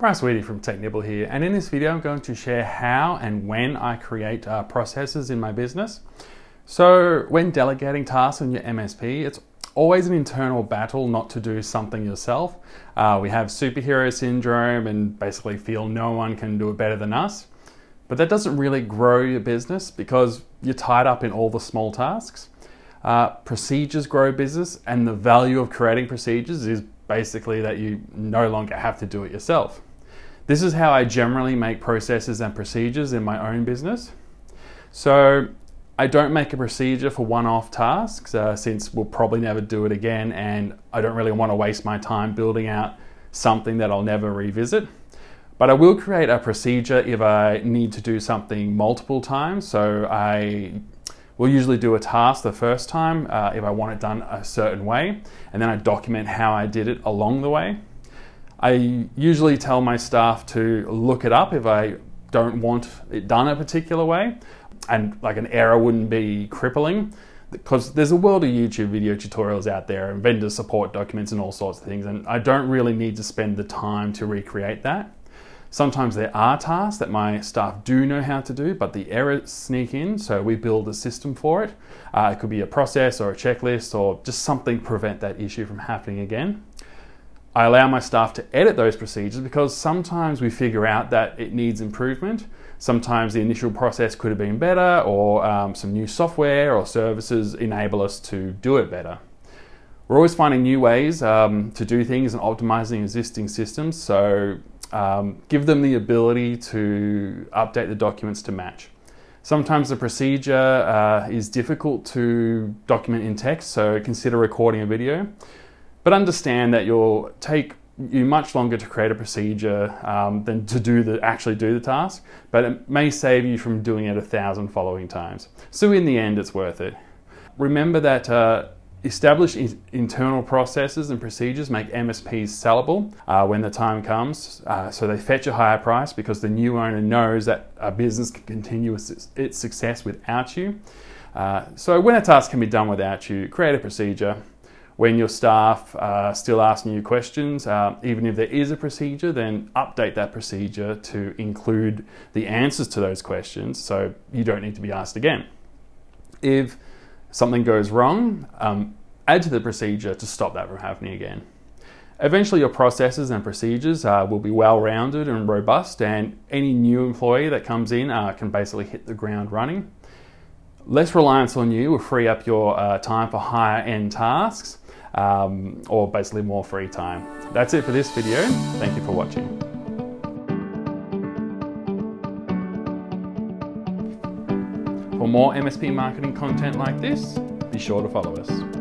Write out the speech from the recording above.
Bryce Whitty from Technibble here, and in this video I'm going to share how and when I create uh, processes in my business. So when delegating tasks in your MSP, it's always an internal battle not to do something yourself. Uh, we have superhero syndrome and basically feel no one can do it better than us. But that doesn't really grow your business because you're tied up in all the small tasks. Uh, procedures grow business, and the value of creating procedures is basically that you no longer have to do it yourself. This is how I generally make processes and procedures in my own business. So I don't make a procedure for one off tasks uh, since we'll probably never do it again, and I don't really want to waste my time building out something that I'll never revisit. But I will create a procedure if I need to do something multiple times. So I will usually do a task the first time uh, if I want it done a certain way, and then I document how I did it along the way. I usually tell my staff to look it up if I don't want it done a particular way, and like an error wouldn't be crippling. Because there's a world of YouTube video tutorials out there and vendor support documents and all sorts of things, and I don't really need to spend the time to recreate that. Sometimes there are tasks that my staff do know how to do, but the errors sneak in, so we build a system for it. Uh, it could be a process or a checklist or just something to prevent that issue from happening again. I allow my staff to edit those procedures because sometimes we figure out that it needs improvement. Sometimes the initial process could have been better, or um, some new software or services enable us to do it better. We're always finding new ways um, to do things and optimizing existing systems, so um, give them the ability to update the documents to match. Sometimes the procedure uh, is difficult to document in text, so consider recording a video. But understand that you'll take you much longer to create a procedure um, than to do the actually do the task, but it may save you from doing it a thousand following times. So in the end, it's worth it. Remember that uh, internal processes and procedures make MSPs sellable uh, when the time comes. Uh, so they fetch a higher price because the new owner knows that a business can continue its success without you. Uh, so when a task can be done without you, create a procedure when your staff are still asking you questions, uh, even if there is a procedure, then update that procedure to include the answers to those questions so you don't need to be asked again. If something goes wrong, um, add to the procedure to stop that from happening again. Eventually, your processes and procedures uh, will be well rounded and robust, and any new employee that comes in uh, can basically hit the ground running. Less reliance on you will free up your uh, time for higher end tasks um, or basically more free time. That's it for this video. Thank you for watching. For more MSP marketing content like this, be sure to follow us.